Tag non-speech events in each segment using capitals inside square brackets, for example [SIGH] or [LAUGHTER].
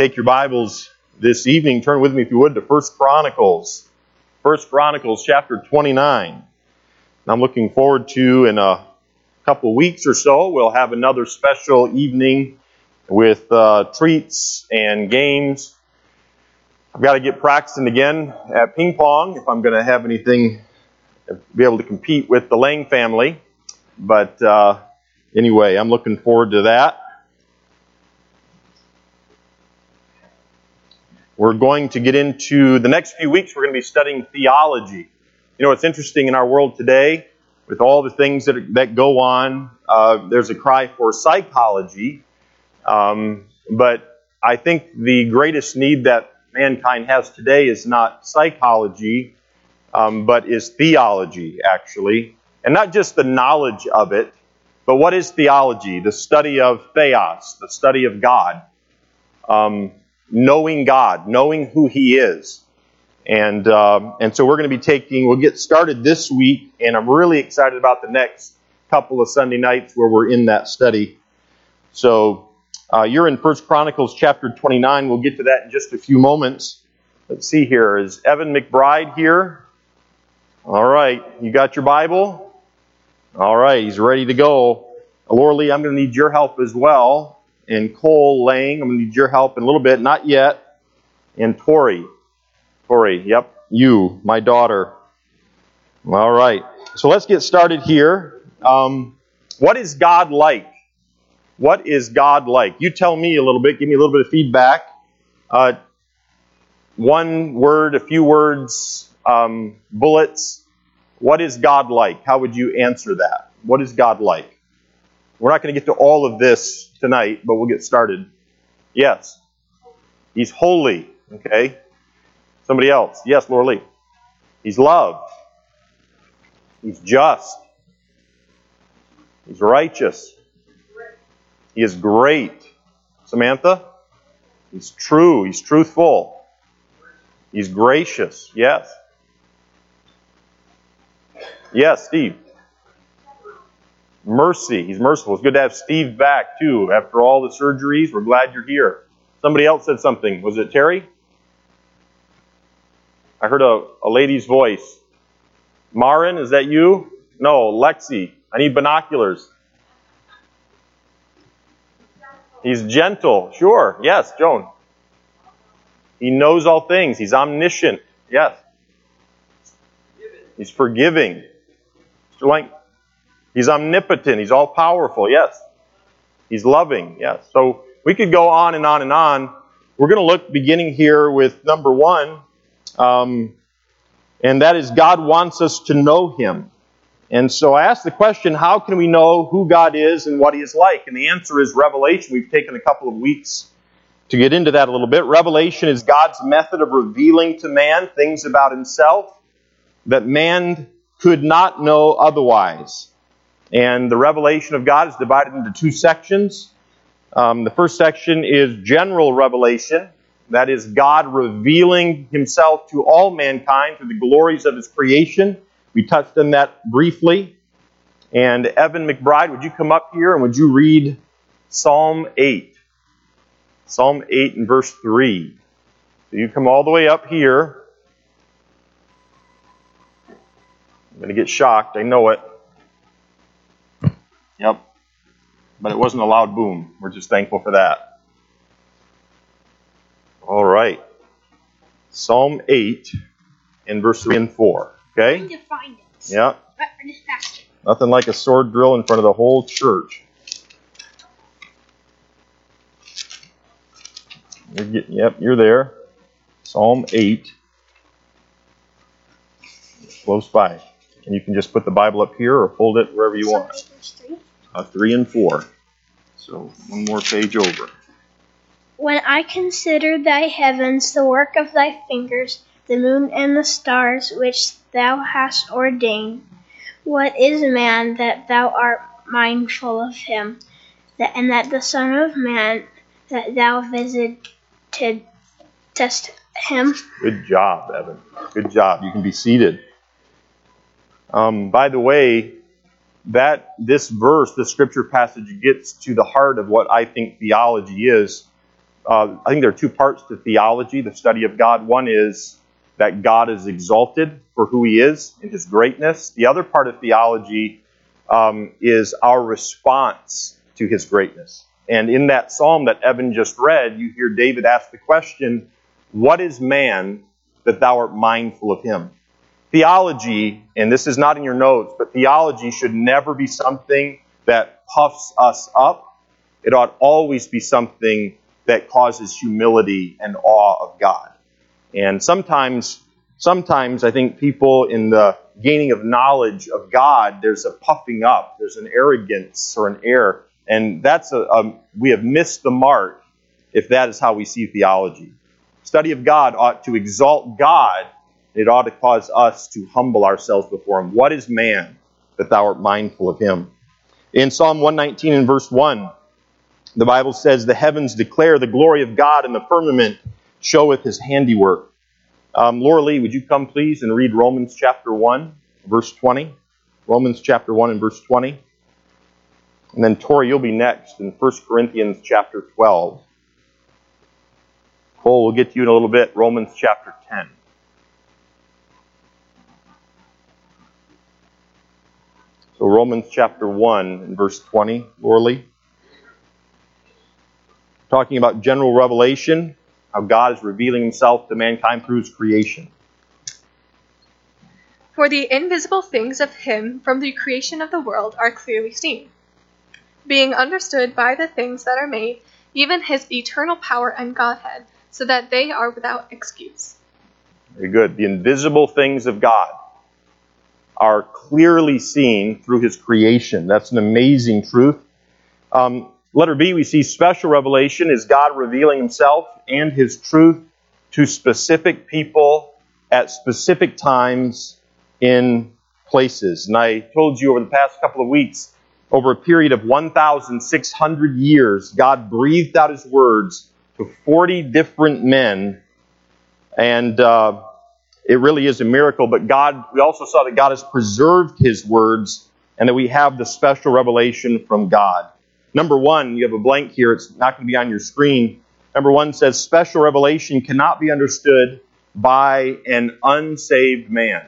take your Bibles this evening, turn with me, if you would, to First Chronicles. First Chronicles chapter 29. And I'm looking forward to, in a couple weeks or so, we'll have another special evening with uh, treats and games. I've got to get practicing again at ping pong if I'm going to have anything, be able to compete with the Lang family. But uh, anyway, I'm looking forward to that. We're going to get into the next few weeks, we're going to be studying theology. You know, it's interesting in our world today, with all the things that, that go on, uh, there's a cry for psychology. Um, but I think the greatest need that mankind has today is not psychology, um, but is theology, actually. And not just the knowledge of it, but what is theology? The study of theos, the study of God. Um, knowing God, knowing who He is. And, uh, and so we're going to be taking, we'll get started this week, and I'm really excited about the next couple of Sunday nights where we're in that study. So uh, you're in First Chronicles chapter 29. We'll get to that in just a few moments. Let's see here. Is Evan McBride here? All right. You got your Bible? All right. He's ready to go. Laura Lee, I'm going to need your help as well and Cole Lang. I'm going to need your help in a little bit. Not yet. And Tori. Tori, yep, you, my daughter. All right. So let's get started here. Um, what is God like? What is God like? You tell me a little bit. Give me a little bit of feedback. Uh, one word, a few words, um, bullets. What is God like? How would you answer that? What is God like? We're not going to get to all of this tonight, but we'll get started. Yes. He's holy. Okay. Somebody else. Yes, Laura Lee. He's loved. He's just. He's righteous. He is great. Samantha? He's true. He's truthful. He's gracious. Yes. Yes, Steve mercy. He's merciful. It's good to have Steve back, too. After all the surgeries, we're glad you're here. Somebody else said something. Was it Terry? I heard a, a lady's voice. Marin, is that you? No, Lexi. I need binoculars. He's gentle. Sure. Yes, Joan. He knows all things. He's omniscient. Yes. He's forgiving. Mr. Lang, He's omnipotent. He's all powerful. Yes. He's loving. Yes. So we could go on and on and on. We're going to look beginning here with number one, um, and that is God wants us to know Him. And so I asked the question, how can we know who God is and what He is like? And the answer is revelation. We've taken a couple of weeks to get into that a little bit. Revelation is God's method of revealing to man things about Himself that man could not know otherwise. And the revelation of God is divided into two sections. Um, the first section is general revelation. That is God revealing himself to all mankind through the glories of his creation. We touched on that briefly. And Evan McBride, would you come up here and would you read Psalm 8? Psalm 8 and verse 3. So you come all the way up here. I'm going to get shocked, I know it. Yep. But it wasn't a loud boom. We're just thankful for that. All right. Psalm 8 in verse 3 and 4. Okay? to find it. Yeah. Nothing like a sword drill in front of the whole church. You're getting, yep, you're there. Psalm 8. Close by. And you can just put the Bible up here or hold it wherever you want uh, 3 and 4. So one more page over. When I consider thy heavens, the work of thy fingers, the moon and the stars which thou hast ordained, what is man that thou art mindful of him, that, and that the Son of Man that thou visited test him? Good job, Evan. Good job. You can be seated. Um, by the way, that this verse, this scripture passage, gets to the heart of what I think theology is. uh, I think there are two parts to theology, the study of God. One is that God is exalted for who he is in his greatness. The other part of theology um, is our response to his greatness. And in that psalm that Evan just read, you hear David ask the question, What is man that thou art mindful of him? Theology, and this is not in your notes, but theology should never be something that puffs us up. It ought always be something that causes humility and awe of God. And sometimes, sometimes I think people in the gaining of knowledge of God, there's a puffing up, there's an arrogance or an air, and that's a, a we have missed the mark if that is how we see theology. Study of God ought to exalt God. It ought to cause us to humble ourselves before Him. What is man that thou art mindful of him? In Psalm 119 and verse 1, the Bible says, The heavens declare the glory of God, and the firmament showeth his handiwork. Um, Laura Lee, would you come please and read Romans chapter 1, verse 20? Romans chapter 1 and verse 20. And then Tori, you'll be next in 1 Corinthians chapter 12. Cole, we'll get to you in a little bit. Romans chapter 10. So Romans chapter 1 and verse 20, Laura talking about general revelation, how God is revealing himself to mankind through his creation. For the invisible things of him from the creation of the world are clearly seen, being understood by the things that are made, even his eternal power and Godhead, so that they are without excuse. Very good. The invisible things of God are clearly seen through his creation. That's an amazing truth. Um, Letter B, we see special revelation is God revealing himself and his truth to specific people at specific times in places. And I told you over the past couple of weeks, over a period of 1,600 years, God breathed out his words to 40 different men. And uh, it really is a miracle. But God, we also saw that God has preserved his words and that we have the special revelation from God. Number one, you have a blank here, it's not going to be on your screen. Number one says special revelation cannot be understood by an unsaved man.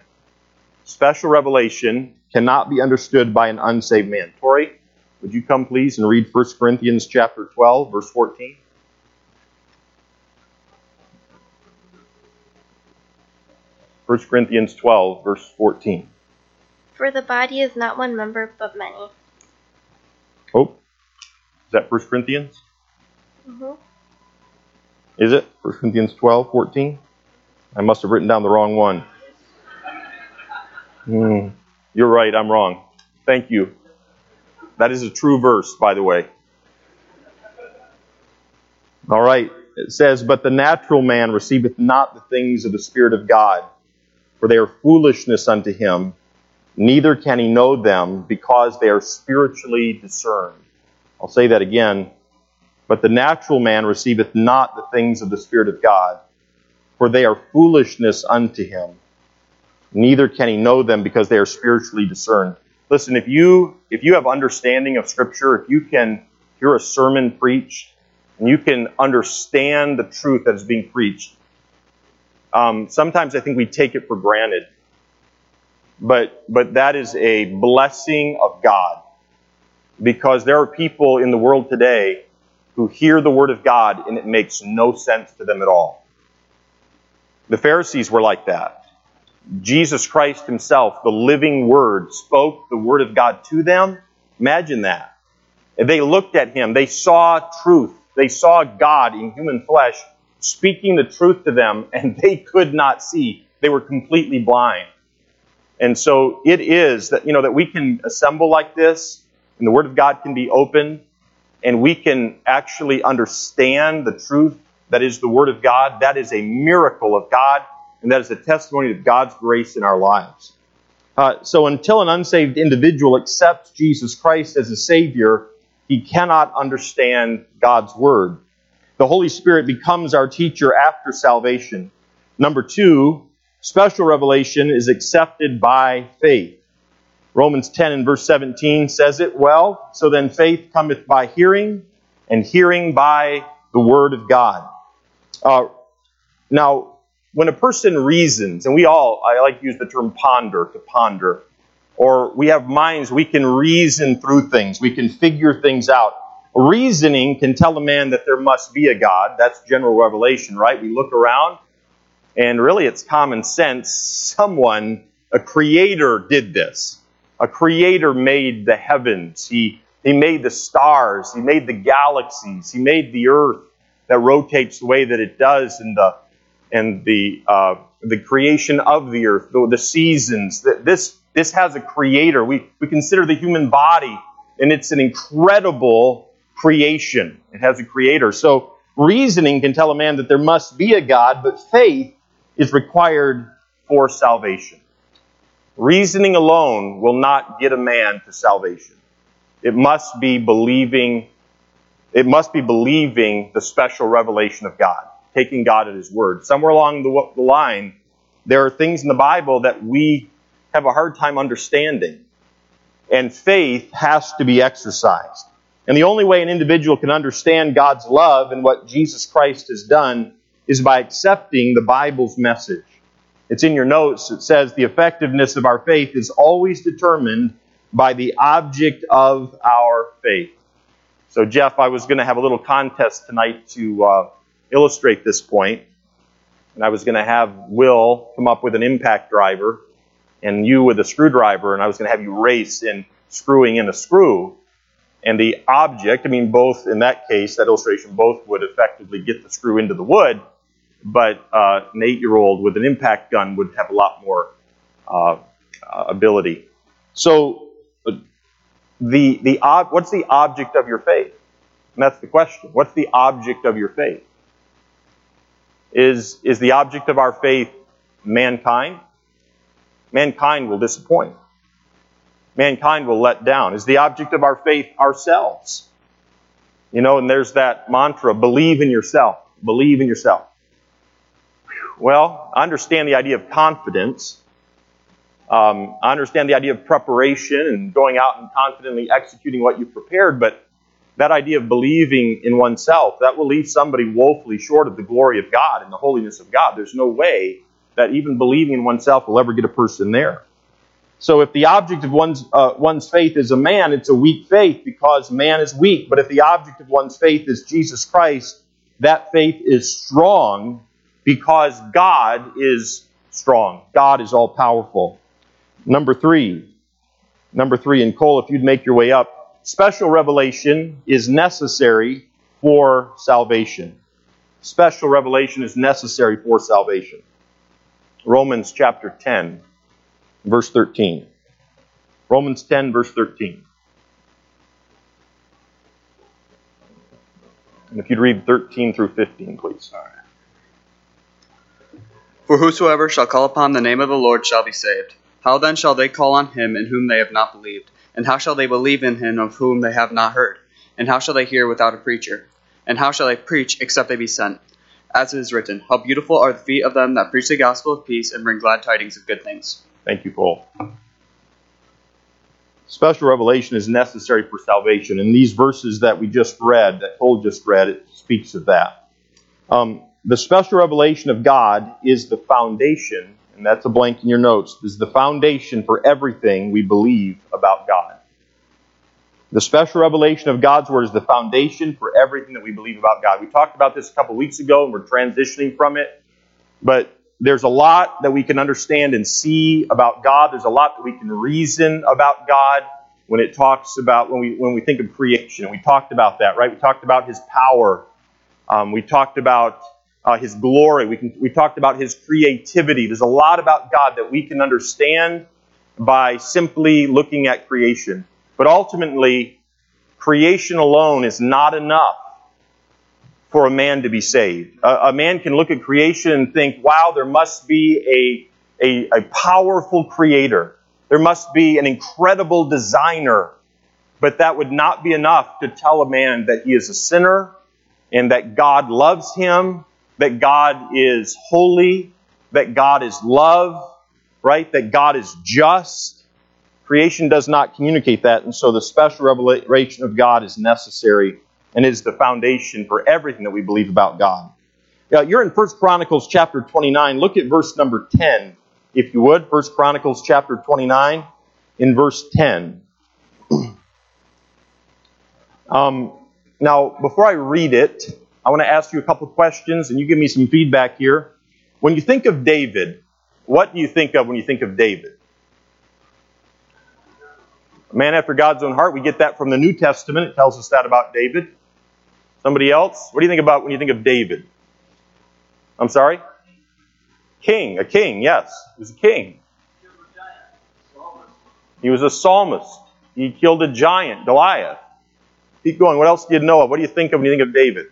Special revelation cannot be understood by an unsaved man. Tori, would you come please and read 1 Corinthians chapter 12, verse 14? First Corinthians 12, verse 14. For the body is not one member, but many. Oh, is that 1 Corinthians? Mm-hmm. Is it? 1 Corinthians 12, 14? I must have written down the wrong one. Mm, you're right, I'm wrong. Thank you. That is a true verse, by the way. All right. It says, But the natural man receiveth not the things of the Spirit of God, for they are foolishness unto him, neither can he know them, because they are spiritually discerned. I'll say that again. But the natural man receiveth not the things of the Spirit of God, for they are foolishness unto him. Neither can he know them because they are spiritually discerned. Listen, if you if you have understanding of Scripture, if you can hear a sermon preached, and you can understand the truth that is being preached, um, sometimes I think we take it for granted. But but that is a blessing of God because there are people in the world today who hear the Word of God and it makes no sense to them at all. The Pharisees were like that. Jesus Christ Himself, the living Word, spoke the Word of God to them. Imagine that. They looked at Him, they saw truth, they saw God in human flesh speaking the truth to them, [LAUGHS] and they could not see. They were completely blind. And so it is that, you know, that we can assemble like this and the Word of God can be open, and we can actually understand the truth that is the Word of God, that is a miracle of God, and that is a testimony of God's grace in our lives. Uh, so until an unsaved individual accepts Jesus Christ as a Savior, he cannot understand God's Word. The Holy Spirit becomes our teacher after salvation. Number two, special revelation is accepted by faith. Romans 10 and verse 17 says it well. So then faith cometh by hearing, and hearing by the Word of God. Uh, now, when a person reasons, and we all, I like to use the term ponder, to ponder, or we have minds, we can reason through things, we can figure things out. Reasoning can tell a man that there must be a God. That's general revelation, right? We look around, and really it's common sense. Someone, a creator, did this. A creator made the heavens. He, he made the stars. He made the galaxies. He made the earth that rotates the way that it does, and the and the uh, the creation of the earth, the, the seasons. This this has a creator. We we consider the human body, and it's an incredible creation. It has a creator. So reasoning can tell a man that there must be a God, but faith is required for salvation. Reasoning alone will not get a man to salvation. It must be believing it must be believing the special revelation of God, taking God at His word. Somewhere along the, line, there are things in the Bible that we have a hard time understanding. And faith has to be exercised. And the only way an individual can understand God's love and what Jesus Christ has done is by accepting the Bible's message. It's in your notes. It says the effectiveness of our faith is always determined by the object of our faith. So, Jeff, I was going to have a little contest tonight to uh, illustrate this point, and I was going to have Will come up with an impact driver, and you with a screwdriver, and I was going to have you race in screwing in a screw. And the object, I mean, both in that case, that illustration, both would effectively get the screw into the wood, but uh, an eight year old with an impact gun would have a lot more uh, ability. So, the, the ob- what's the object of your faith? And that's the question. What's the object of your faith? Is, is the object of our faith mankind? Mankind will disappoint. Mankind will let down. Is the object of our faith ourselves? You know, and there's that mantra believe in yourself. Believe in yourself. Well, I understand the idea of confidence. Um, I understand the idea of preparation and going out and confidently executing what you've prepared, but that idea of believing in oneself, that will leave somebody woefully short of the glory of God and the holiness of God. There's no way that even believing in oneself will ever get a person there. So if the object of one's, uh, one's faith is a man, it's a weak faith because man is weak. But if the object of one's faith is Jesus Christ, that faith is strong because God is strong. God is all powerful. Number three, number three, and Cole, if you'd make your way up, special revelation is necessary for salvation. Special revelation is necessary for salvation. Romans chapter 10, verse 13. Romans 10, verse 13. And if you'd read 13 through 15, please. For whosoever shall call upon the name of the Lord shall be saved. How then shall they call on him in whom they have not believed? And how shall they believe in him of whom they have not heard? And how shall they hear without a preacher? And how shall they preach except they be sent? As it is written, How beautiful are the feet of them that preach the gospel of peace and bring glad tidings of good things. Thank you, Paul. Special revelation is necessary for salvation. And these verses that we just read, that Cole just read, it speaks of that. Um, the special revelation of God is the foundation and that's a blank in your notes, is the foundation for everything we believe about God. The special revelation of God's Word is the foundation for everything that we believe about God. We talked about this a couple weeks ago and we're transitioning from it. But there's a lot that we can understand and see about God. There's a lot that we can reason about God when it talks about, when we, when we think of creation. We talked about that, right? We talked about His power. Um, we talked about uh, his glory. We, can, we talked about his creativity. There's a lot about God that we can understand by simply looking at creation. But ultimately, creation alone is not enough for a man to be saved. A, a man can look at creation and think, wow, there must be a, a, a powerful creator. There must be an incredible designer. But that would not be enough to tell a man that he is a sinner and that God loves him that God is holy, that God is love, right? That God is just. Creation does not communicate that, and so the special revelation of God is necessary and is the foundation for everything that we believe about God. You're in 1 Chronicles chapter 29. Look at verse number 10, if you would. 1 Chronicles chapter 29, in verse 10. [CLEARS THROAT] um, now, before I read it, I want to ask you a couple questions, and you give me some feedback here. When you think of David, what do you think of when you think of David? A man after God's own heart. We get that from the New Testament. It tells us that about David. Somebody else? What do you think about when you think of David? I'm sorry? King. A king, yes. He was a king. He was a psalmist. He killed a giant, Goliath. Keep going. What else do you know of? What do you think of when you think of David?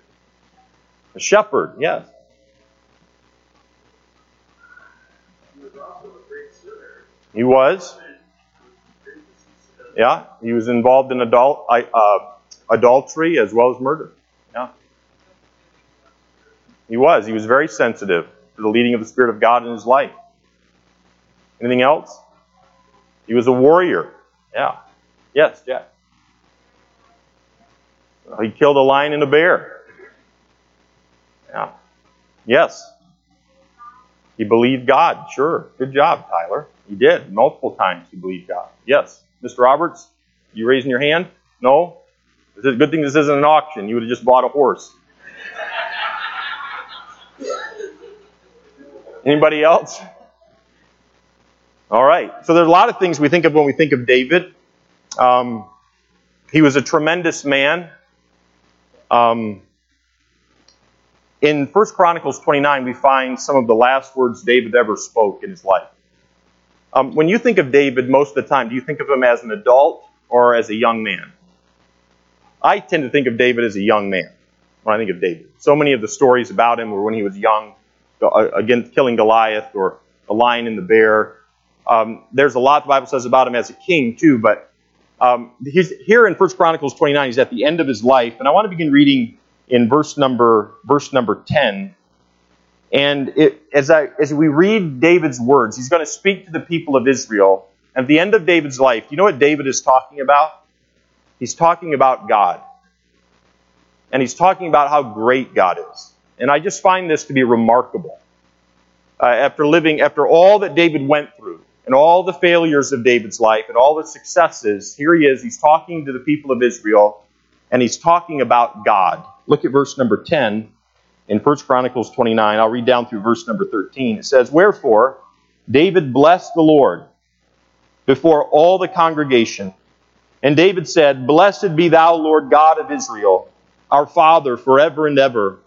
A shepherd, yes. He was. Yeah, he was involved in adult, uh, adultery as well as murder. Yeah. He was. He was very sensitive to the leading of the Spirit of God in his life. Anything else? He was a warrior. Yeah. Yes, Jack. He killed a lion and a bear. Yeah. Yes. He believed God. Sure. Good job, Tyler. He did. Multiple times he believed God. Yes. Mr. Roberts, you raising your hand? No? It's a good thing this isn't an auction. You would have just bought a horse. Anybody else? All right. So there's a lot of things we think of when we think of David. Um, he was a tremendous man. Um, in 1 Chronicles 29, we find some of the last words David ever spoke in his life. Um, when you think of David most of the time, do you think of him as an adult or as a young man? I tend to think of David as a young man when I think of David. So many of the stories about him were when he was young, uh, against killing Goliath or the lion and the bear. Um, there's a lot the Bible says about him as a king too, but um, he's here in 1 Chronicles 29. He's at the end of his life, and I want to begin reading in verse number verse number 10. And it, as I as we read David's words, he's going to speak to the people of Israel. At the end of David's life, you know what David is talking about? He's talking about God. And he's talking about how great God is. And I just find this to be remarkable. Uh, after living, after all that David went through, and all the failures of David's life and all the successes, here he is. He's talking to the people of Israel, and he's talking about God. Look at verse number 10 in 1 Chronicles 29. I'll read down through verse number 13. It says, Wherefore David blessed the Lord before all the congregation. And David said, Blessed be thou, Lord God of Israel, our Father, forever and ever.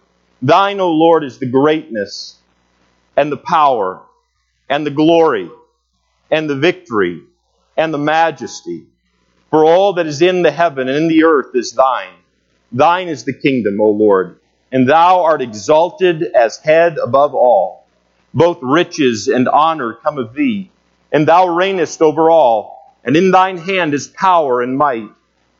Thine, O Lord, is the greatness and the power and the glory and the victory and the majesty. For all that is in the heaven and in the earth is thine. Thine is the kingdom, O Lord, and thou art exalted as head above all. Both riches and honor come of thee, and thou reignest over all, and in thine hand is power and might,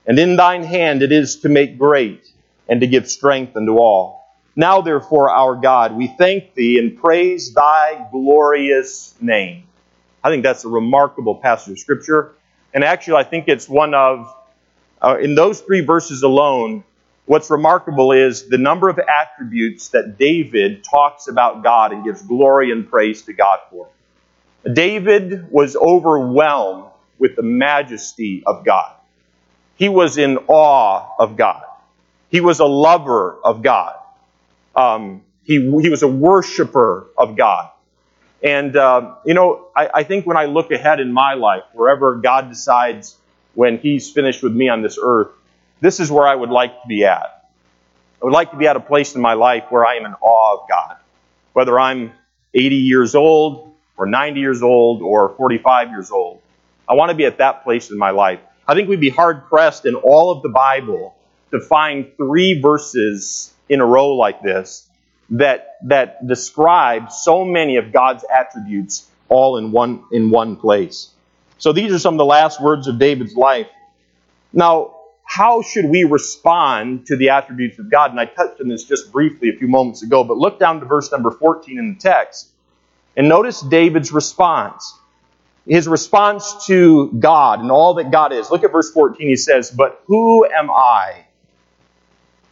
and in thine hand it is to make great, and to give strength unto all. Now therefore, our God, we thank thee and praise thy glorious name I think that's a remarkable passage of Scripture. And actually, I think it's one of, uh, in those three verses alone, what's remarkable is the number of attributes that David talks about God and gives glory and praise to God for. David was overwhelmed with the majesty of God. He was in awe of God. He was a lover of God. Um, he, he was a worshiper of God. And, uh, you know, I, I think when I look ahead in my life, wherever God decides when He's finished with me on this earth, this is where I would like to be at. I would like to be at a place in my life where I am in awe of God. Whether I'm 80 years old, or 90 years old, or 45 years old. I want to be at that place in my life. I think we'd be hard pressed in all of the Bible to find three verses in a row like this that, that describe so many of God's attributes all in one, in one place. So these are some of the last words of David's life. Now, how should we respond to the attributes of God? And I touched on this just briefly a few moments ago, but look down to verse number 14 in the text and notice David's response. His response to God and all that God is. Look at verse 14. He says, But who am I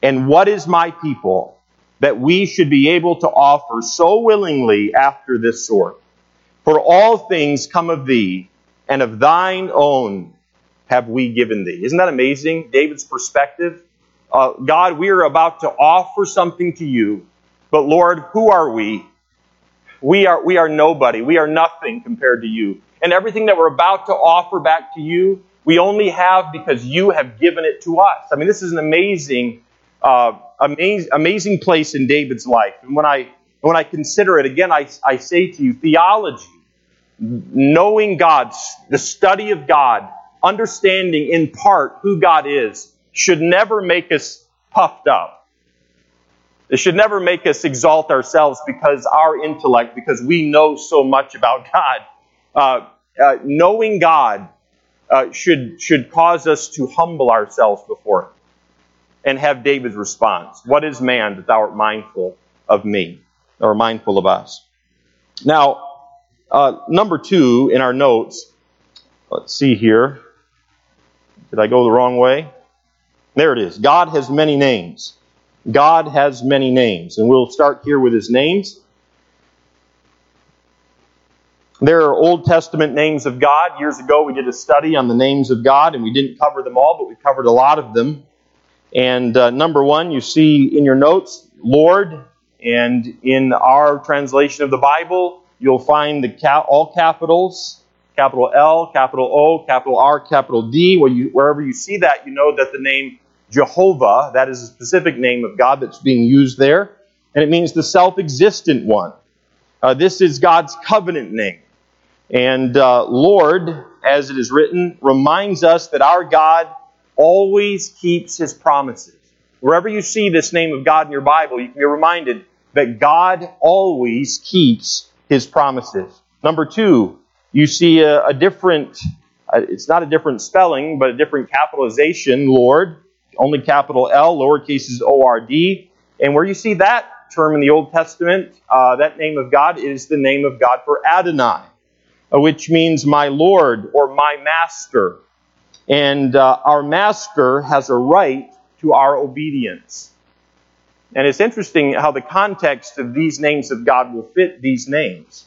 And what is my people that we should be able to offer so willingly after this sort? For all things come of thee, and of thine own have we given thee. Isn't that amazing? David's perspective. Uh, God, we are about to offer something to you, but Lord, who are we? We are, we are nobody. We are nothing compared to you. And everything that we're about to offer back to you, we only have because you have given it to us. I mean, this is an amazing, uh, amazing, amazing place in David's life. And when I, when I consider it, again, I, I say to you, theology, knowing God, the study of God, understanding in part who God is, should never make us puffed up. It should never make us exalt ourselves because our intellect, because we know so much about God. Uh, uh, knowing God uh, should, should cause us to humble ourselves before Him and have David's response What is man that thou art mindful of me, or mindful of us? Now, uh, number two in our notes, let's see here. Did I go the wrong way? There it is. God has many names. God has many names. And we'll start here with his names. There are Old Testament names of God. Years ago, we did a study on the names of God, and we didn't cover them all, but we covered a lot of them. And uh, number one, you see in your notes, Lord, and in our translation of the Bible, you'll find the cap- all capitals, capital L, capital O, capital R, capital D. Where you, wherever you see that, you know that the name Jehovah, that is a specific name of God that's being used there, and it means the self existent one. Uh, this is God's covenant name. And uh, Lord, as it is written, reminds us that our God always keeps his promises. Wherever you see this name of God in your Bible, you can be reminded that God always keeps his promises. Number two, you see a, a different, uh, it's not a different spelling, but a different capitalization, Lord only capital L, lowercase is O R D. And where you see that term in the Old Testament, uh, that name of God is the name of God for Adonai, which means my Lord or my Master. And uh, our Master has a right to our obedience. And it's interesting how the context of these names of God will fit these names.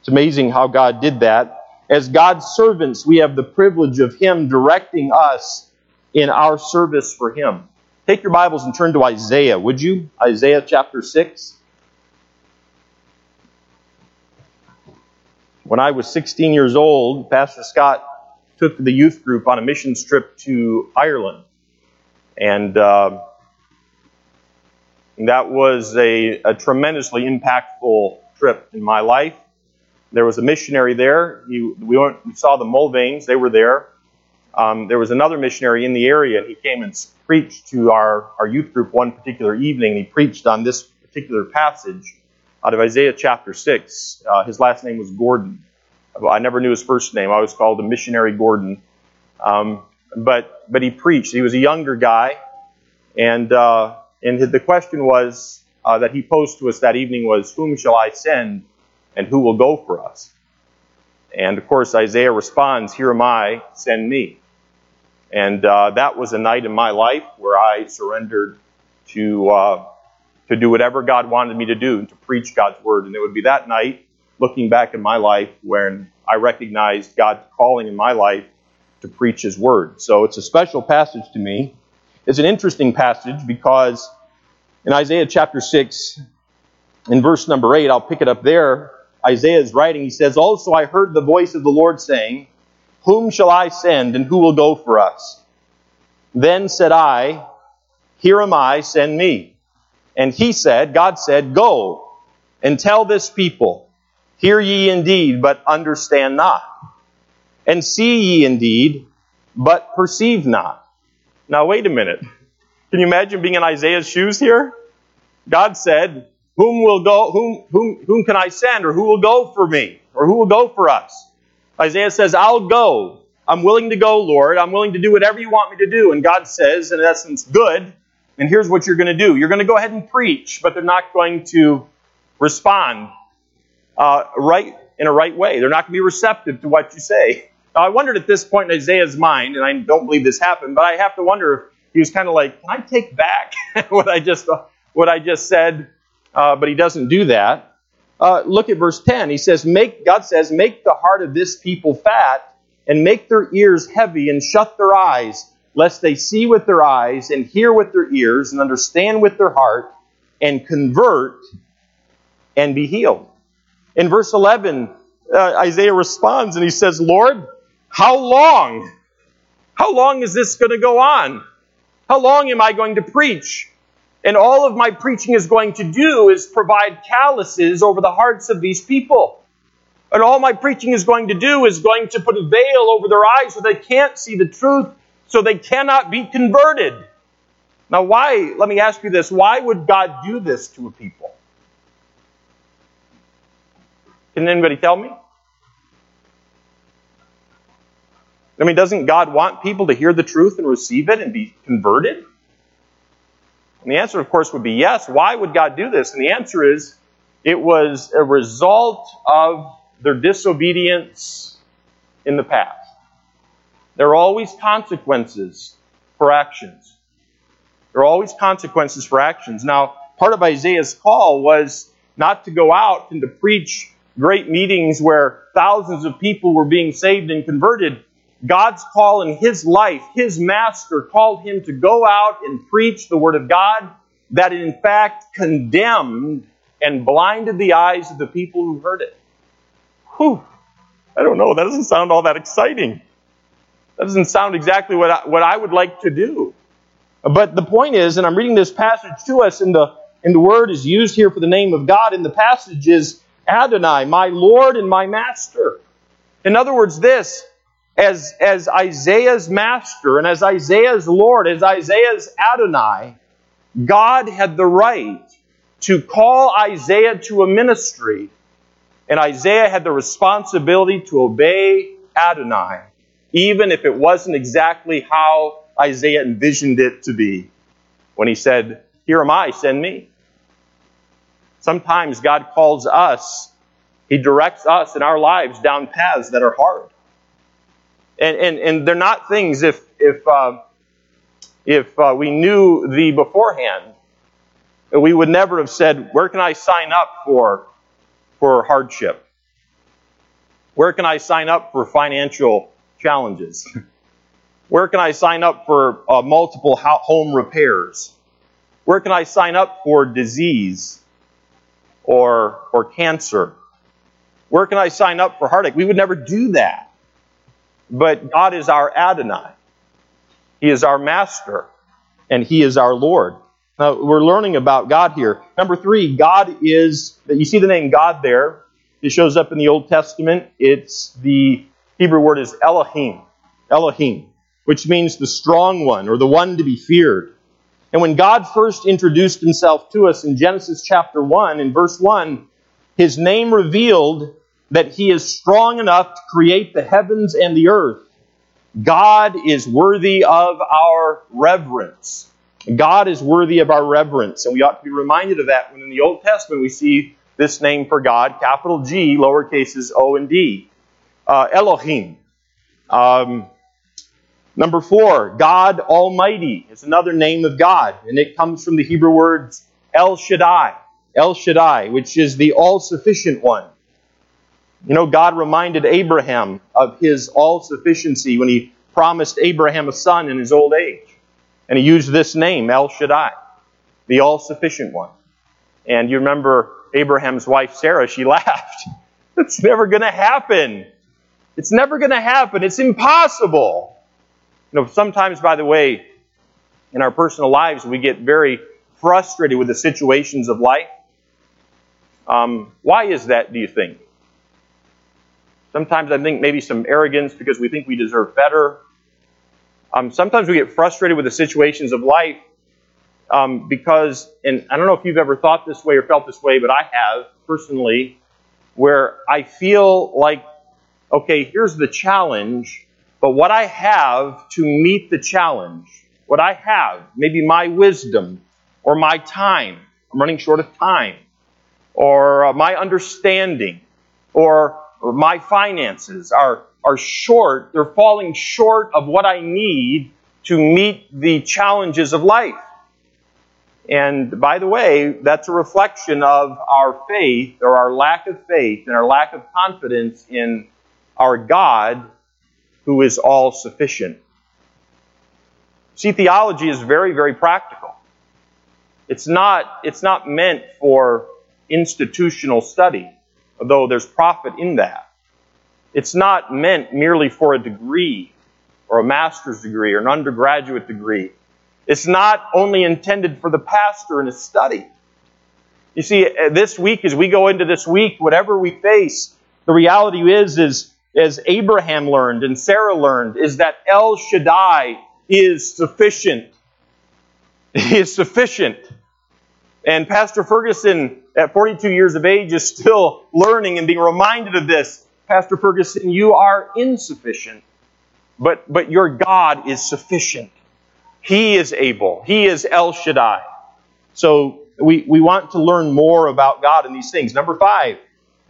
It's amazing how God did that. As God's servants, we have the privilege of Him directing us in our service for Him. Take your Bibles and turn to Isaiah, would you? Isaiah chapter 6. When I was 16 years old, Pastor Scott took the youth group on a missions trip to Ireland. And uh, that was a, a, tremendously impactful trip in my life. There was a missionary there. He, we, went, we saw the Mulvanes, they were there. Um, there was another missionary in the area, and he came and preached to our, our youth group one particular evening, he preached on this particular passage out of Isaiah chapter 6. Uh, his last name was Gordon. I never knew his first name. I was called a missionary Gordon. Um, but, but he preached. He was a younger guy, and, uh, and the question was uh, that he posed to us that evening was, Whom shall I send, and who will go for us? And of course, Isaiah responds, Here am I, send me. And uh, that was a night in my life where I surrendered to, uh, to do whatever God wanted me to do, and to preach God's word. And it would be that night, looking back in my life, when I recognized God's calling in my life to preach his word. So it's a special passage to me. It's an interesting passage because in Isaiah chapter 6, in verse number 8, I'll pick it up there. Isaiah is writing, he says, Also I heard the voice of the Lord saying, whom shall I send, and who will go for us? Then said I, Here am I, send me. And he said, God said, Go and tell this people, Hear ye indeed, but understand not. And see ye indeed, but perceive not. Now, wait a minute. Can you imagine being in Isaiah's shoes here? God said, Whom will go, whom, whom, whom can I send, or who will go for me, or who will go for us? Isaiah says, I'll go. I'm willing to go, Lord. I'm willing to do whatever you want me to do. And God says, in essence, good. And here's what you're going to do. You're going to go ahead and preach, but they're not going to respond uh, right in a right way. They're not going to be receptive to what you say. Now, I wondered at this point in Isaiah's mind, and I don't believe this happened, but I have to wonder if he was kind of like, "Can I take back [LAUGHS] what I just what I just said?" Uh, but he doesn't do that. Uh, look at verse 10. He says, "Make God says, make the heart of this people fat, and make their ears heavy, and shut their eyes, lest they see with their eyes, and hear with their ears, and understand with their heart, and convert, and be healed." In verse 11, uh, Isaiah responds and he says, "Lord, how long? How long is this going to go on? How long am I going to preach?" And all of my preaching is going to do is provide calluses over the hearts of these people. And all my preaching is going to do is going to put a veil over their eyes so they can't see the truth, so they cannot be converted. Now, why, let me ask you this, why would God do this to a people? Can anybody tell me? I mean, doesn't God want people to hear the truth and receive it and be converted? And the answer, of course, would be yes. Why would God do this? And the answer is it was a result of their disobedience in the past. There are always consequences for actions. There are always consequences for actions. Now, part of Isaiah's call was not to go out and to preach great meetings where thousands of people were being saved and converted. God's call in his life, his master called him to go out and preach the word of God that in fact condemned and blinded the eyes of the people who heard it. Whew. I don't know. That doesn't sound all that exciting. That doesn't sound exactly what I, what I would like to do. But the point is, and I'm reading this passage to us, and the, and the word is used here for the name of God in the passage is Adonai, my Lord and my Master. In other words, this, as, as Isaiah's master and as Isaiah's Lord, as Isaiah's Adonai, God had the right to call Isaiah to a ministry, and Isaiah had the responsibility to obey Adonai, even if it wasn't exactly how Isaiah envisioned it to be when he said, Here am I, send me. Sometimes God calls us, He directs us in our lives down paths that are hard. And, and, and they're not things if, if, uh, if uh, we knew the beforehand, we would never have said, Where can I sign up for, for hardship? Where can I sign up for financial challenges? Where can I sign up for uh, multiple home repairs? Where can I sign up for disease or, or cancer? Where can I sign up for heartache? We would never do that. But God is our Adonai. He is our master, and He is our Lord. Now, we're learning about God here. Number three, God is, you see the name God there. It shows up in the Old Testament. It's the Hebrew word is Elohim. Elohim, which means the strong one or the one to be feared. And when God first introduced himself to us in Genesis chapter 1, in verse 1, his name revealed that he is strong enough to create the heavens and the earth. God is worthy of our reverence. God is worthy of our reverence, and we ought to be reminded of that when in the Old Testament we see this name for God, capital G, lower cases O and D. Uh, Elohim. Um, number four, God Almighty is another name of God, and it comes from the Hebrew words El Shaddai. El Shaddai, which is the all sufficient one. You know, God reminded Abraham of his all sufficiency when he promised Abraham a son in his old age. And he used this name, El Shaddai, the all sufficient one. And you remember Abraham's wife, Sarah, she [LAUGHS] laughed. It's never going to happen. It's never going to happen. It's impossible. You know, sometimes, by the way, in our personal lives, we get very frustrated with the situations of life. Um, why is that, do you think? Sometimes I think maybe some arrogance because we think we deserve better. Um, sometimes we get frustrated with the situations of life um, because, and I don't know if you've ever thought this way or felt this way, but I have personally, where I feel like, okay, here's the challenge, but what I have to meet the challenge, what I have, maybe my wisdom or my time, I'm running short of time, or uh, my understanding, or my finances are, are short, they're falling short of what I need to meet the challenges of life. And by the way, that's a reflection of our faith or our lack of faith and our lack of confidence in our God who is all sufficient. See, theology is very, very practical. It's not, it's not meant for institutional study, although there's profit in that. It's not meant merely for a degree or a master's degree or an undergraduate degree. It's not only intended for the pastor in his study. You see, this week, as we go into this week, whatever we face, the reality is, is as Abraham learned and Sarah learned, is that El Shaddai is sufficient. [LAUGHS] He is sufficient. And Pastor Ferguson, at 42 years of age, is still learning and being reminded of this. Pastor Ferguson, you are insufficient, but, but your God is sufficient. He is able. He is El Shaddai. So we, we want to learn more about God in these things. Number five,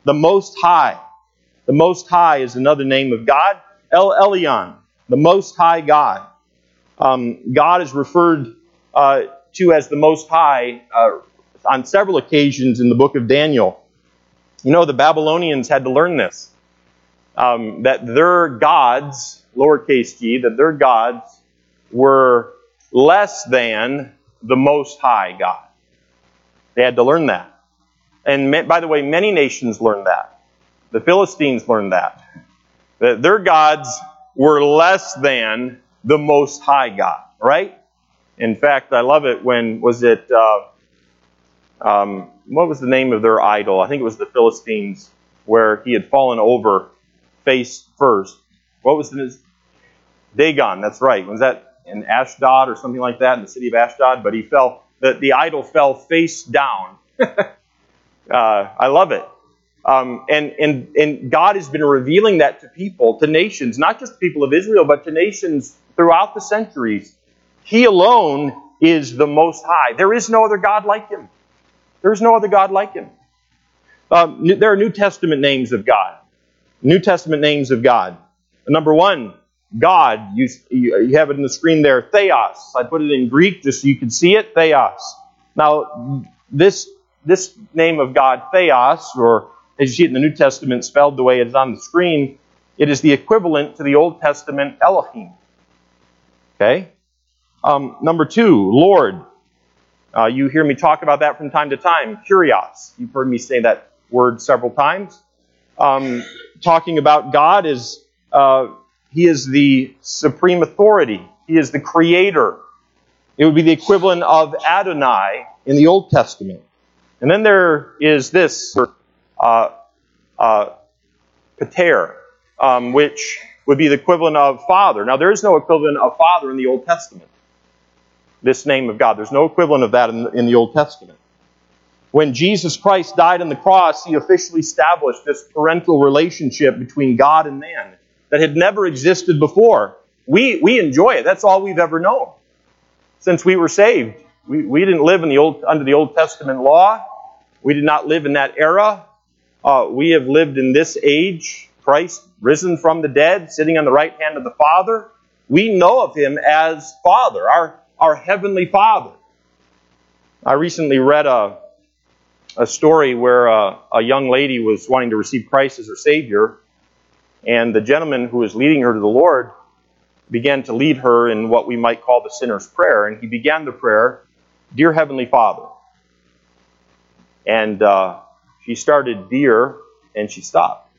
the Most High. The Most High is another name of God. El Elyon, the Most High God. Um, God is referred uh, to as the Most High uh, on several occasions in the book of Daniel. You know, the Babylonians had to learn this. Um, that their gods, lowercase g, that their gods were less than the Most High God. They had to learn that. And by the way, many nations learned that. The Philistines learned that. That their gods were less than the Most High God, right? In fact, I love it when, was it, uh, um, what was the name of their idol? I think it was the Philistines, where he had fallen over face first. What was the Dagon? That's right. Was that in Ashdod or something like that, in the city of Ashdod, but he fell, the, the idol fell face down. [LAUGHS] uh, I love it. Um, and, and, and God has been revealing that to people, to nations, not just people of Israel, but to nations throughout the centuries. He alone is the Most High. There is no other God like Him. There is no other God like Him. Um, there are New Testament names of God. New Testament names of God. Number one, God. You, you have it in the screen there, theos. I put it in Greek just so you can see it, theos. Now, this, this name of God, theos, or as you see it in the New Testament spelled the way it is on the screen, it is the equivalent to the Old Testament Elohim. Okay? Um, number two, Lord. Uh, you hear me talk about that from time to time. Kurios. You've heard me say that word several times. Um, talking about God is uh, he is the supreme authority. He is the creator. It would be the equivalent of Adonai in the Old Testament. And then there is this, uh, uh, pater, um, which would be the equivalent of father. Now, there is no equivalent of father in the Old Testament. This name of God. There's no equivalent of that in, in the Old Testament. When Jesus Christ died on the cross, he officially established this parental relationship between God and man that had never existed before. We, we enjoy it. That's all we've ever known since we were saved. We, we didn't live in the old, under the Old Testament law. We did not live in that era. Uh, we have lived in this age. Christ risen from the dead, sitting on the right hand of the Father. We know of him as Father, our, our heavenly Father. I recently read a, a story where a, a young lady was wanting to receive Christ as her Savior, and the gentleman who was leading her to the Lord began to lead her in what we might call the sinner's prayer. And he began the prayer, Dear Heavenly Father. And uh, she started, Dear, and she stopped.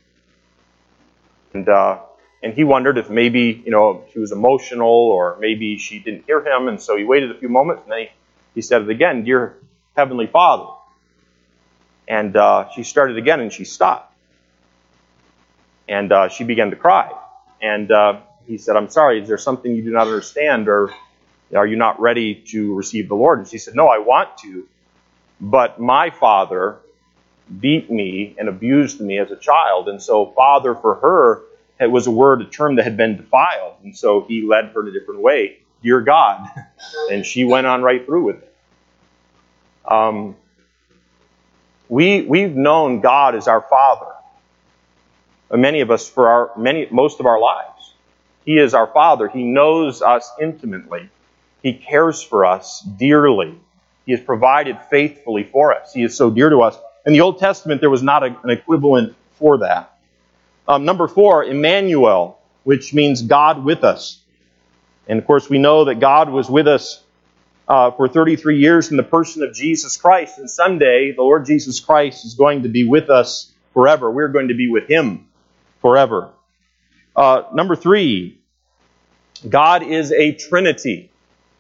And, uh, and he wondered if maybe, you know, she was emotional or maybe she didn't hear him. And so he waited a few moments and then he, he said it again, Dear Heavenly Father. And uh, she started again and she stopped. And uh, she began to cry. And uh, he said, I'm sorry, is there something you do not understand, or are you not ready to receive the Lord? And she said, No, I want to, but my father beat me and abused me as a child. And so, father for her it was a word, a term that had been defiled. And so he led her in a different way, dear God. [LAUGHS] and she went on right through with it. Um, we, we've known God as our Father many of us for our many most of our lives. He is our Father. He knows us intimately. He cares for us dearly. He has provided faithfully for us. He is so dear to us. In the Old Testament, there was not a, an equivalent for that. Um, number four, Emmanuel, which means God with us. And of course, we know that God was with us uh, for 33 years in the person of Jesus Christ. And someday, the Lord Jesus Christ is going to be with us forever. We're going to be with Him forever. Uh, number three, God is a Trinity.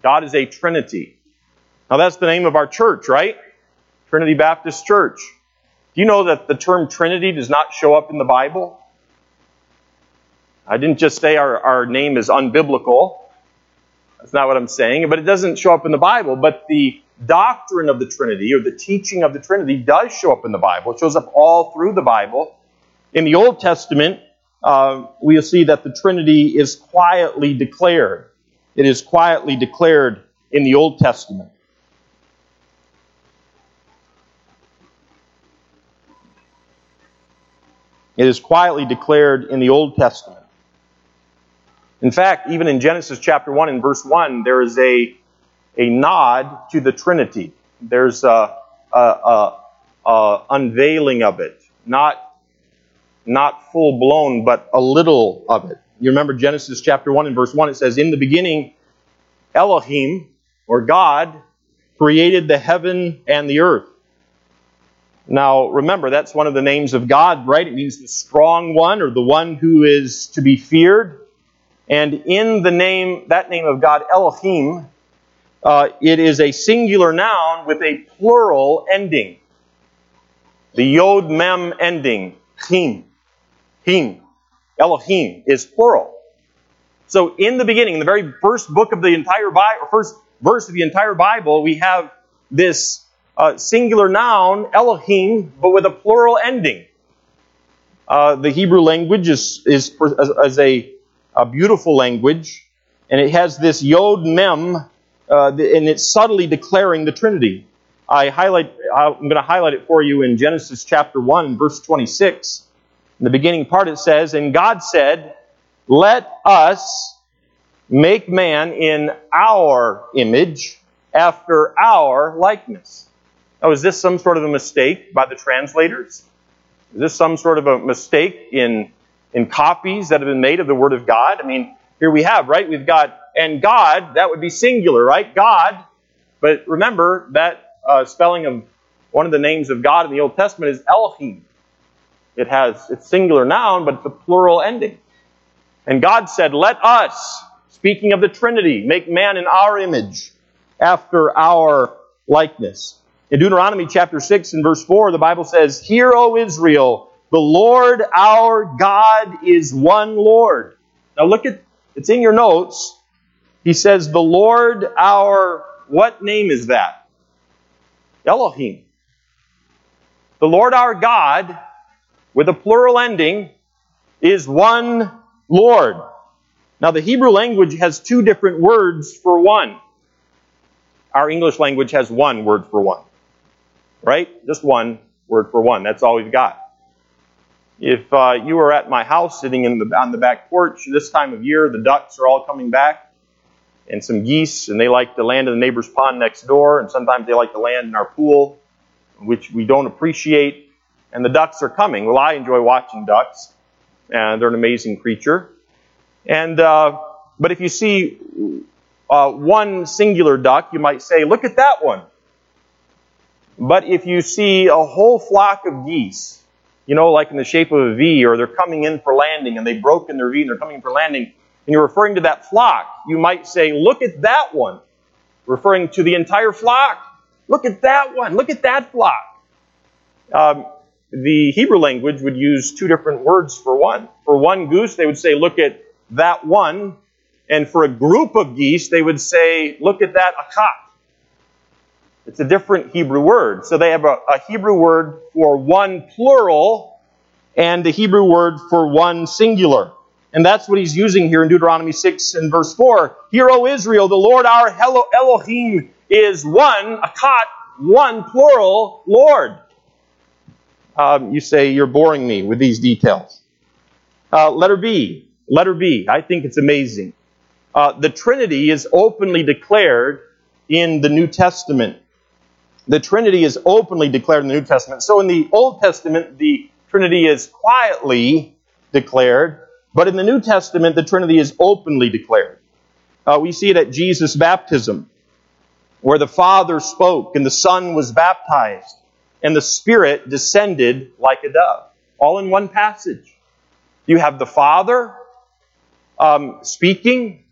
God is a Trinity. Now, that's the name of our church, right? Trinity Baptist Church. Do you know that the term Trinity does not show up in the Bible? I didn't just say our, our name is unbiblical. That's not what I'm saying, but it doesn't show up in the Bible. But the doctrine of the Trinity or the teaching of the Trinity does show up in the Bible. It shows up all through the Bible. In the Old Testament, uh, we'll see that the Trinity is quietly declared. It is quietly declared in the Old Testament. It is quietly declared in the Old Testament. In fact, even in Genesis chapter 1 and verse 1, there is a, a nod to the Trinity. There's a, a, a, a unveiling of it. Not, not full blown, but a little of it. You remember Genesis chapter 1 and verse 1, it says, In the beginning, Elohim, or God, created the heaven and the earth. Now, remember, that's one of the names of God, right? It means the strong one or the one who is to be feared. And in the name, that name of God, Elohim, uh, it is a singular noun with a plural ending. The yod mem ending, him, him, Elohim is plural. So in the beginning, in the very first book of the entire Bible, or first verse of the entire Bible, we have this uh, singular noun, Elohim, but with a plural ending. Uh, the Hebrew language is, is, as a a beautiful language, and it has this yod mem, uh, and it's subtly declaring the Trinity. I highlight, I'm going to highlight it for you in Genesis chapter 1, verse 26. In the beginning part it says, And God said, Let us make man in our image, after our likeness. Now, is this some sort of a mistake by the translators? Is this some sort of a mistake in in copies that have been made of the Word of God. I mean, here we have, right? We've got, and God, that would be singular, right? God. But remember that uh, spelling of one of the names of God in the Old Testament is Elohim. It has, it's singular noun, but it's a plural ending. And God said, Let us, speaking of the Trinity, make man in our image, after our likeness. In Deuteronomy chapter 6 and verse 4, the Bible says, Hear, O Israel, the Lord our God is one Lord. Now look at, it's in your notes. He says, the Lord our, what name is that? Elohim. The Lord our God, with a plural ending, is one Lord. Now the Hebrew language has two different words for one. Our English language has one word for one. Right? Just one word for one. That's all we've got. If uh, you were at my house sitting in the, on the back porch this time of year, the ducks are all coming back, and some geese, and they like to land in the neighbor's pond next door, and sometimes they like to land in our pool, which we don't appreciate. And the ducks are coming. Well, I enjoy watching ducks, and they're an amazing creature. And uh, but if you see uh, one singular duck, you might say, "Look at that one." But if you see a whole flock of geese, you know, like in the shape of a V, or they're coming in for landing and they've broken their V and they're coming in for landing, and you're referring to that flock, you might say, look at that one, referring to the entire flock. Look at that one. Look at that flock. Um, the Hebrew language would use two different words for one. For one goose, they would say, look at that one. And for a group of geese, they would say, look at that echad. It's a different Hebrew word. So they have a, a Hebrew word for one plural and a Hebrew word for one singular. And that's what he's using here in Deuteronomy 6 and verse 4. Hear, O Israel, the Lord our Elohim is one, echad, one plural, Lord. Um, you say you're boring me with these details. Uh, letter B. letter B. I think it's amazing. Uh, the Trinity is openly declared in the New Testament. The Trinity is openly declared in the New Testament. So in the Old Testament, the Trinity is quietly declared, but in the New Testament, the Trinity is openly declared. Uh, we see it at Jesus' baptism, where the Father spoke and the Son was baptized, and the Spirit descended like a dove, all in one passage. You have the Father um, speaking,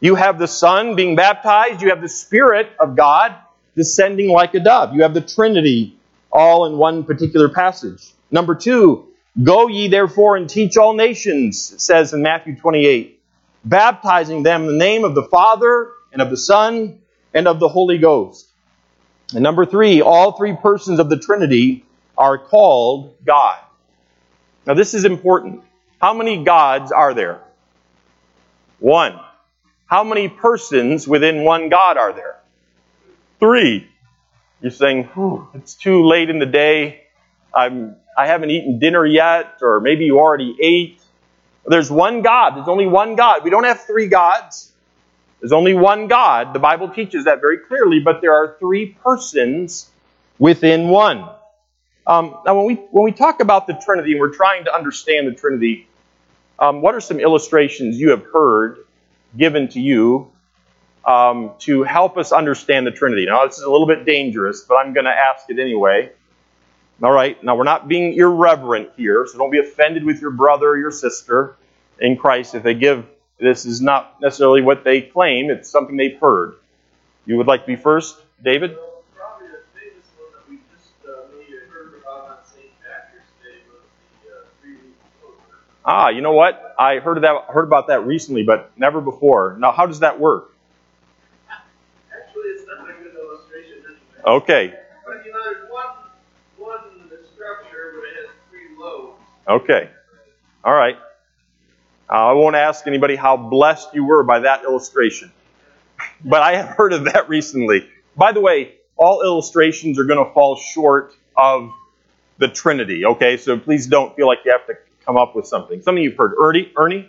you have the Son being baptized. You have the Spirit of God descending like a dove. You have the Trinity all in one particular passage. Number two, go ye therefore and teach all nations, it says in Matthew 28, baptizing them in the name of the Father and of the Son and of the Holy Ghost. And number three, all three persons of the Trinity are called God. Now this is important. How many gods are there? One. How many persons within one God are there? Three. You're saying, it's too late in the day. I'm, I haven't eaten dinner yet, or maybe you already ate. There's one God. There's only one God. We don't have three gods. There's only one God. The Bible teaches that very clearly, but there are three persons within one. Um, now, when we, when we talk about the Trinity and we're trying to understand the Trinity, um, what are some illustrations you have heard given to you um, to help us understand the Trinity. Now, this is a little bit dangerous, but I'm going to ask it anyway. All right, now we're not being irreverent here, so don't be offended with your brother or your sister in Christ if they give this is not necessarily what they claim, it's something they've heard. You would like to be first, David? Ah, you know what? I heard of that heard about that recently, but never before. Now, how does that work? Actually, it's not a good illustration. Okay. But you know, there's one one structure, but it has three lobes. Okay. All right. Uh, I won't ask anybody how blessed you were by that illustration, but I have heard of that recently. By the way, all illustrations are going to fall short of the Trinity. Okay, so please don't feel like you have to come up with something. Something you've heard. Ernie? Ernie?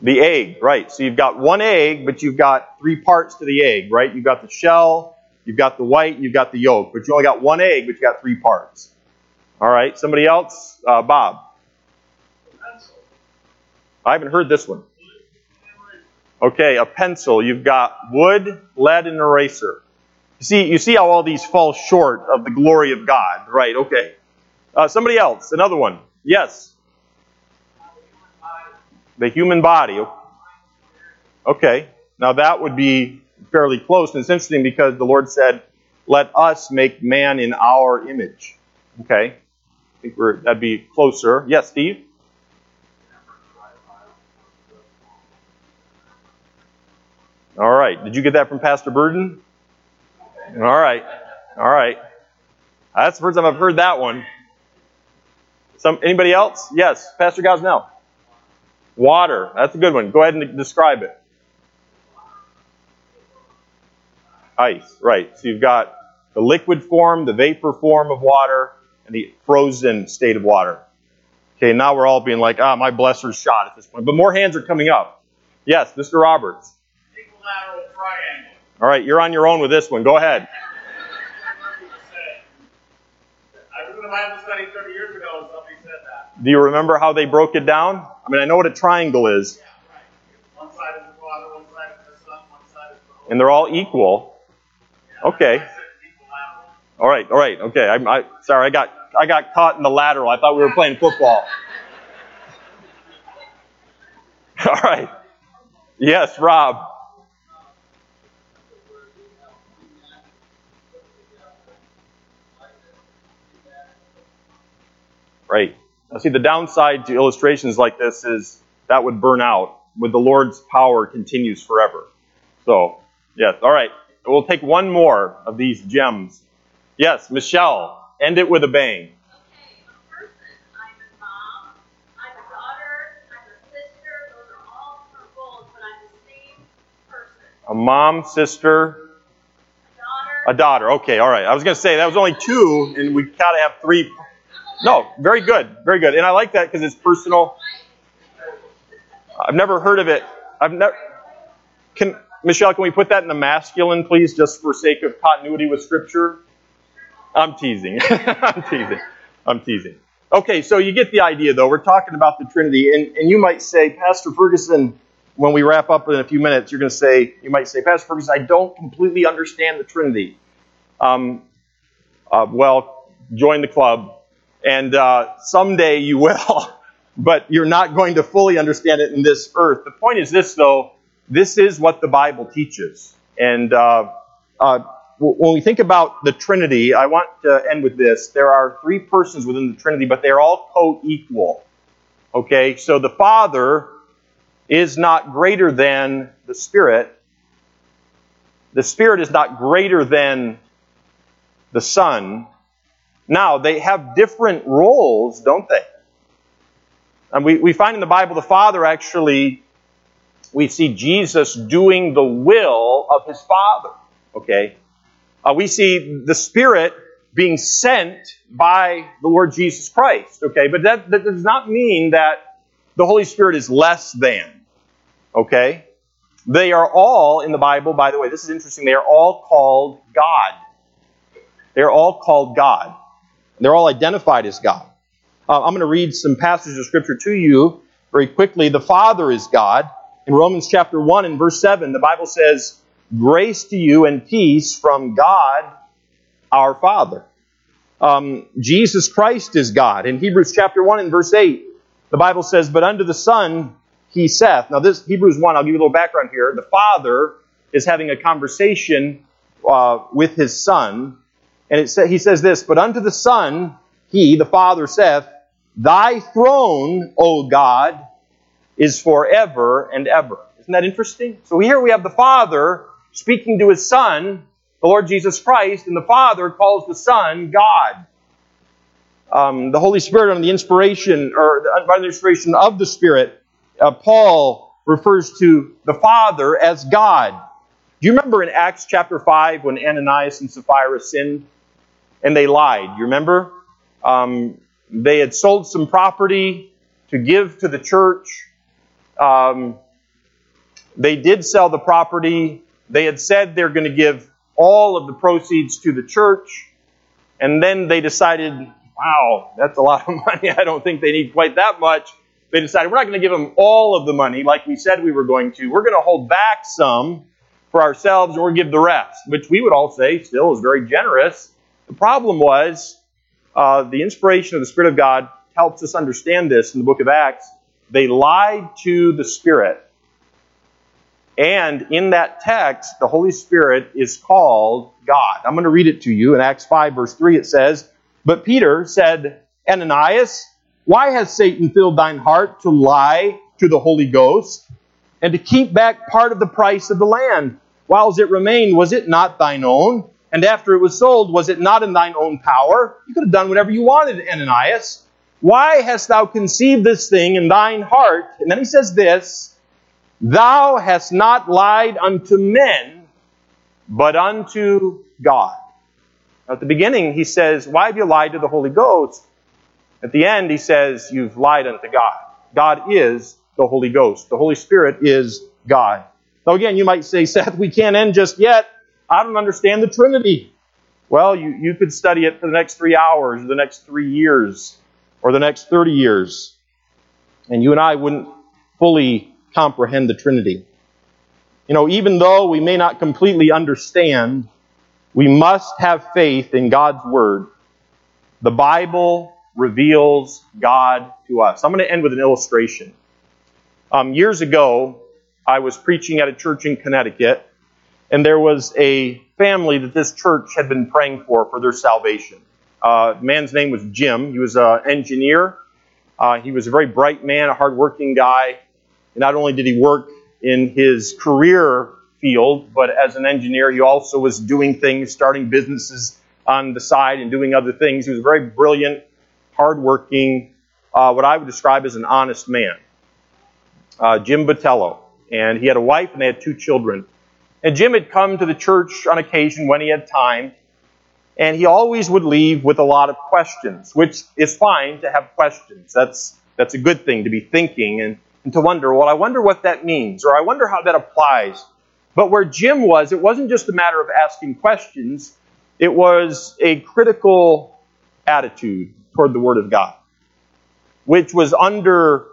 The egg, right. So you've got one egg, but you've got three parts to the egg, right? You've got the shell, you've got the white, you've got the yolk, but you only got one egg, but you got three parts. All right, somebody else? Uh, Bob. I haven't heard this one. Okay, a pencil. You've got wood, lead, and eraser. You see, you see how all these fall short of the glory of God, right? Okay. Uh, somebody else, another one. Yes. The human body. Okay. Now that would be fairly close. And it's interesting because the Lord said, let us make man in our image. Okay. I think we're, that'd be closer. Yes, Steve? All right. Did you get that from Pastor Burden? All right. All right. That's the first time I've heard that one. Some anybody else? Yes, Pastor Gosnell. Water. That's a good one. Go ahead and describe it. Ice. Right. So you've got the liquid form, the vapor form of water, and the frozen state of water. Okay, now we're all being like, ah, my blesser's shot at this point. But more hands are coming up. Yes, Mr. Roberts. Equilateral triangle. All right, you're on your own with this one. Go ahead. I was in a Bible study 30 years ago and somebody said that. Do you remember how they broke it down? I mean, I know what a triangle is, Yeah, right. One side is the Father, one side is the Son, one side is the and they're all equal. Okay. All right. All right. Okay. I'm I sorry. I got I got caught in the lateral. I thought we were playing football. [LAUGHS] All right. Yes, Rob. Right. Now, see, the downside to illustrations like this is that would burn out. With the Lord's power continues forever. So, yes. All right. We'll take one more of these gems. Yes, Michelle. End it with a bang. A person. I'm a mom. I'm a daughter. I'm a sister. Those are all for roles, but I'm the same person. A mom, sister, A daughter. a daughter. Okay, all right. I was going to say that was only two, and we got to have three. No, very good, very good. And I like that because it's personal. I've never heard of it. I've never. Can Michelle? Can we put that in the masculine, please, just for sake of continuity with Scripture? I'm teasing. [LAUGHS] I'm teasing. I'm teasing. Okay, so you get the idea, though. We're talking about the Trinity, and, and you might say, Pastor Ferguson, when we wrap up in a few minutes, you're going to say, you might say, Pastor Ferguson, I don't completely understand the Trinity. Um, uh, well, join the club, and uh, someday you will, [LAUGHS] but you're not going to fully understand it in this earth. The point is this, though this is what the Bible teaches. And uh, uh, when we think about the Trinity, I want to end with this. There are three persons within the Trinity, but they're all co equal. Okay, so the Father is not greater than the Spirit. The Spirit is not greater than the Son. Now, they have different roles, don't they? And we, we find in the Bible the Father actually, we see Jesus doing the will of his Father. Okay? Uh, we see the Spirit being sent by the Lord Jesus Christ. Okay? But that, that does not mean that the Holy Spirit is less than. Okay? They are all, in the Bible, by the way, this is interesting, they are all called God. They're all called God. They're all identified as God. Uh, I'm going to read some passages of Scripture to you very quickly. The Father is God. In Romans chapter 1 and verse 7, the Bible says, Grace to you and peace from God our Father. Um, Jesus Christ is God. In Hebrews chapter 1 and verse 8, the Bible says, But unto the Son he saith. Now, this Hebrews 1, I'll give you a little background here. The Father is having a conversation uh, with his Son, and it sa- he says this, But unto the Son, he, the Father, saith, Thy throne, O God, is forever and ever. Isn't that interesting? So here we have the Father speaking to his Son, the Lord Jesus Christ, and the Father calls the Son God. Um, the Holy Spirit, under the inspiration, or by the inspiration of the Spirit, uh, Paul refers to the Father as God. Do you remember in Acts chapter 5 when Ananias and Sapphira sinned and they lied? You remember? Um, they had sold some property to give to the church. Um, they did sell the property. They had said they're going to give all of the proceeds to the church. And then they decided, wow, that's a lot of [LAUGHS] money. I don't think they need quite that much. They decided we're not going to give them all of the money like we said we were going to. We're going to hold back some for ourselves and we'll give the rest, which we would all say still is very generous. The problem was uh, the inspiration of the Spirit of God helps us understand this in the book of Acts. They lied to the Spirit. And in that text, the Holy Spirit is called God. I'm going to read it to you. In Acts 5, verse 3, it says, But Peter said, Ananias, why has Satan filled thine heart to lie to the Holy Ghost and to keep back part of the price of the land? Whiles it remained, was it not thine own? And after it was sold, was it not in thine own power? You could have done whatever you wanted, Ananias. Why hast thou conceived this thing in thine heart? And then he says this Thou hast not lied unto men, but unto God. At the beginning, he says, Why have you lied to the Holy Ghost? At the end, he says, You've lied unto God. God is the Holy Ghost. The Holy Spirit is God. Now, again, you might say, [LAUGHS] Seth, we can't end just yet. I don't understand the Trinity. Well, you, you could study it for the next three hours, or the next three years, or the next 30 years, and you and I wouldn't fully comprehend the Trinity. You know, even though we may not completely understand, we must have faith in God's Word. The Bible reveals God to us. I'm going to end with an illustration. Um, years ago, I was preaching at a church in Connecticut, and there was a family that this church had been praying for for their salvation. Uh, man's name was Jim. He was an engineer. Uh, he was a very bright man, a hardworking guy. And not only did he work in his career field, but as an engineer, he also was doing things, starting businesses on the side and doing other things. He was a very brilliant, hardworking, uh, what I would describe as an honest man. Uh, Jim Botello. And he had a wife and they had two children. And Jim had come to the church on occasion when he had time. And he always would leave with a lot of questions, which is fine to have questions. That's, that's a good thing to be thinking and, and to wonder, well, I wonder what that means, or I wonder how that applies. But where Jim was, it wasn't just a matter of asking questions, it was a critical attitude toward the Word of God, which was under,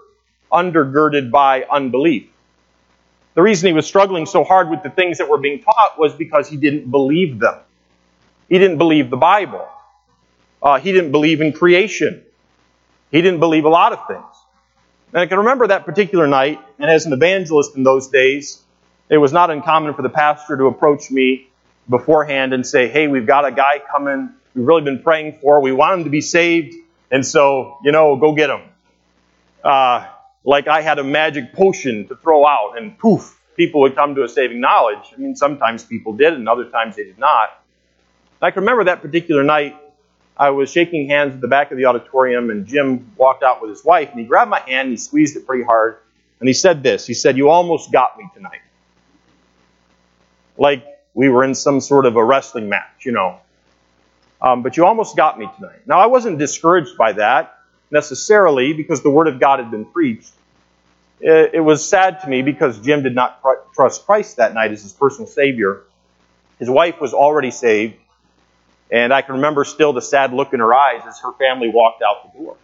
undergirded by unbelief. The reason he was struggling so hard with the things that were being taught was because he didn't believe them. He didn't believe the Bible. Uh, he didn't believe in creation. He didn't believe a lot of things. And I can remember that particular night, and as an evangelist in those days, it was not uncommon for the pastor to approach me beforehand and say, Hey, we've got a guy coming we've really been praying for. We want him to be saved, and so, you know, go get him. Uh, like I had a magic potion to throw out, and poof, people would come to a saving knowledge. I mean, sometimes people did, and other times they did not. I can remember that particular night. I was shaking hands at the back of the auditorium, and Jim walked out with his wife, and he grabbed my hand, and he squeezed it pretty hard, and he said this. He said, You almost got me tonight. Like we were in some sort of a wrestling match, you know. Um, but you almost got me tonight. Now, I wasn't discouraged by that necessarily because the Word of God had been preached. It, it was sad to me because Jim did not pr- trust Christ that night as his personal Savior. His wife was already saved, and I can remember still the sad look in her eyes as her family walked out the door.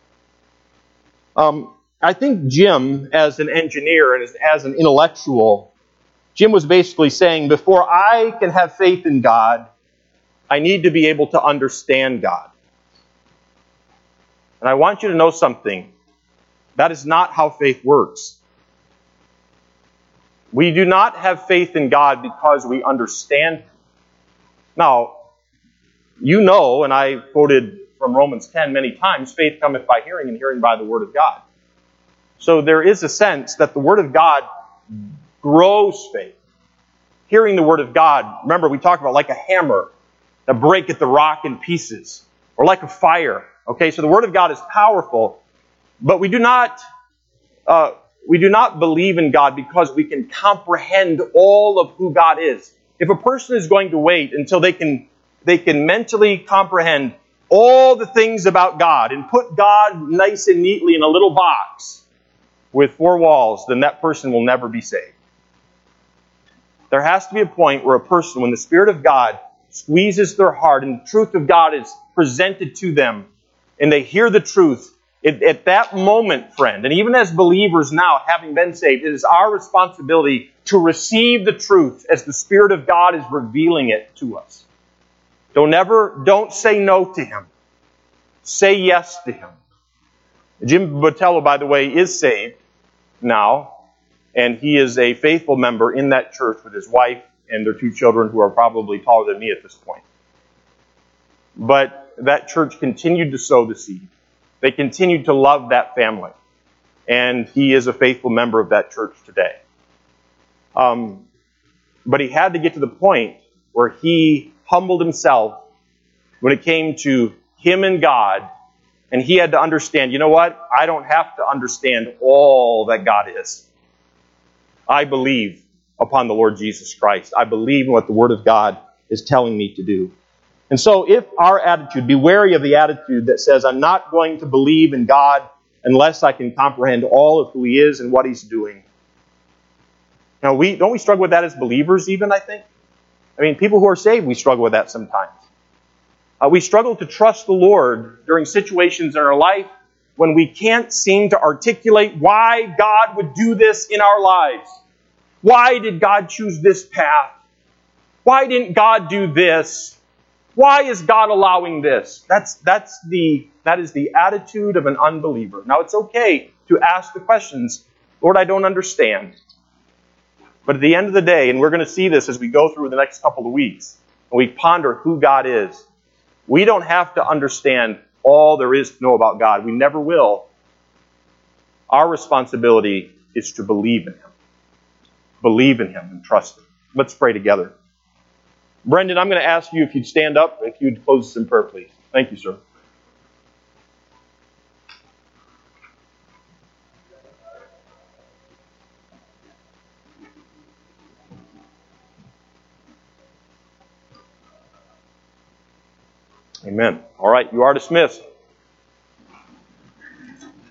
Um, I think Jim, as an engineer and as, as an intellectual, Jim was basically saying, before I can have faith in God, I need to be able to understand God. And I want you to know something. That is not how faith works. We do not have faith in God because we understand. Now, you know, and I quoted from Romans 10 many times, faith cometh by hearing, and hearing by the Word of God. So there is a sense that the Word of God grows faith. Hearing the Word of God, remember we talked about like a hammer that breaketh the rock in pieces, or like a fire. Okay, so the Word of God is powerful, but we do not uh, we do not believe in God because we can comprehend all of who God is. If a person is going to wait until they can they can mentally comprehend all the things about God and put God nice and neatly in a little box with four walls, then that person will never be saved. There has to be a point where a person, when the Spirit of God squeezes their heart and the truth of God is presented to them and they hear the truth, it, at that moment, friend, and even as believers now, having been saved, it is our responsibility to receive the truth as the Spirit of God is revealing it to us. Don't ever, don't say no to Him. Say yes to Him. Jim Botello, by the way, is saved now, and he is a faithful member in that church with his wife and their two children who are probably taller than me at this point. But that church continued to sow the seed. They continued to love that family. And he is a faithful member of that church today. Um, but he had to get to the point where he humbled himself when it came to him and God. And he had to understand, you know what? I don't have to understand all that God is. I believe upon the Lord Jesus Christ. I believe in what the Word of God is telling me to do. And so, if our attitude, be wary of the attitude that says, I'm not going to believe in God unless I can comprehend all of who He is and what He's doing. Now, we, don't we struggle with that as believers, even, I think? I mean, people who are saved, we struggle with that sometimes. Uh, we struggle to trust the Lord during situations in our life when we can't seem to articulate why God would do this in our lives. Why did God choose this path? Why didn't God do this? Why is God allowing this? That's, that's the, that is the attitude of an unbeliever. Now, it's okay to ask the questions, Lord, I don't understand. But at the end of the day, and we're going to see this as we go through the next couple of weeks, and we ponder who God is, we don't have to understand all there is to know about God. We never will. Our responsibility is to believe in Him believe in Him and trust Him. Let's pray together. Brendan, I'm going to ask you if you'd stand up, if you'd close us in prayer, please. Thank you, sir. Amen. All right, you are dismissed.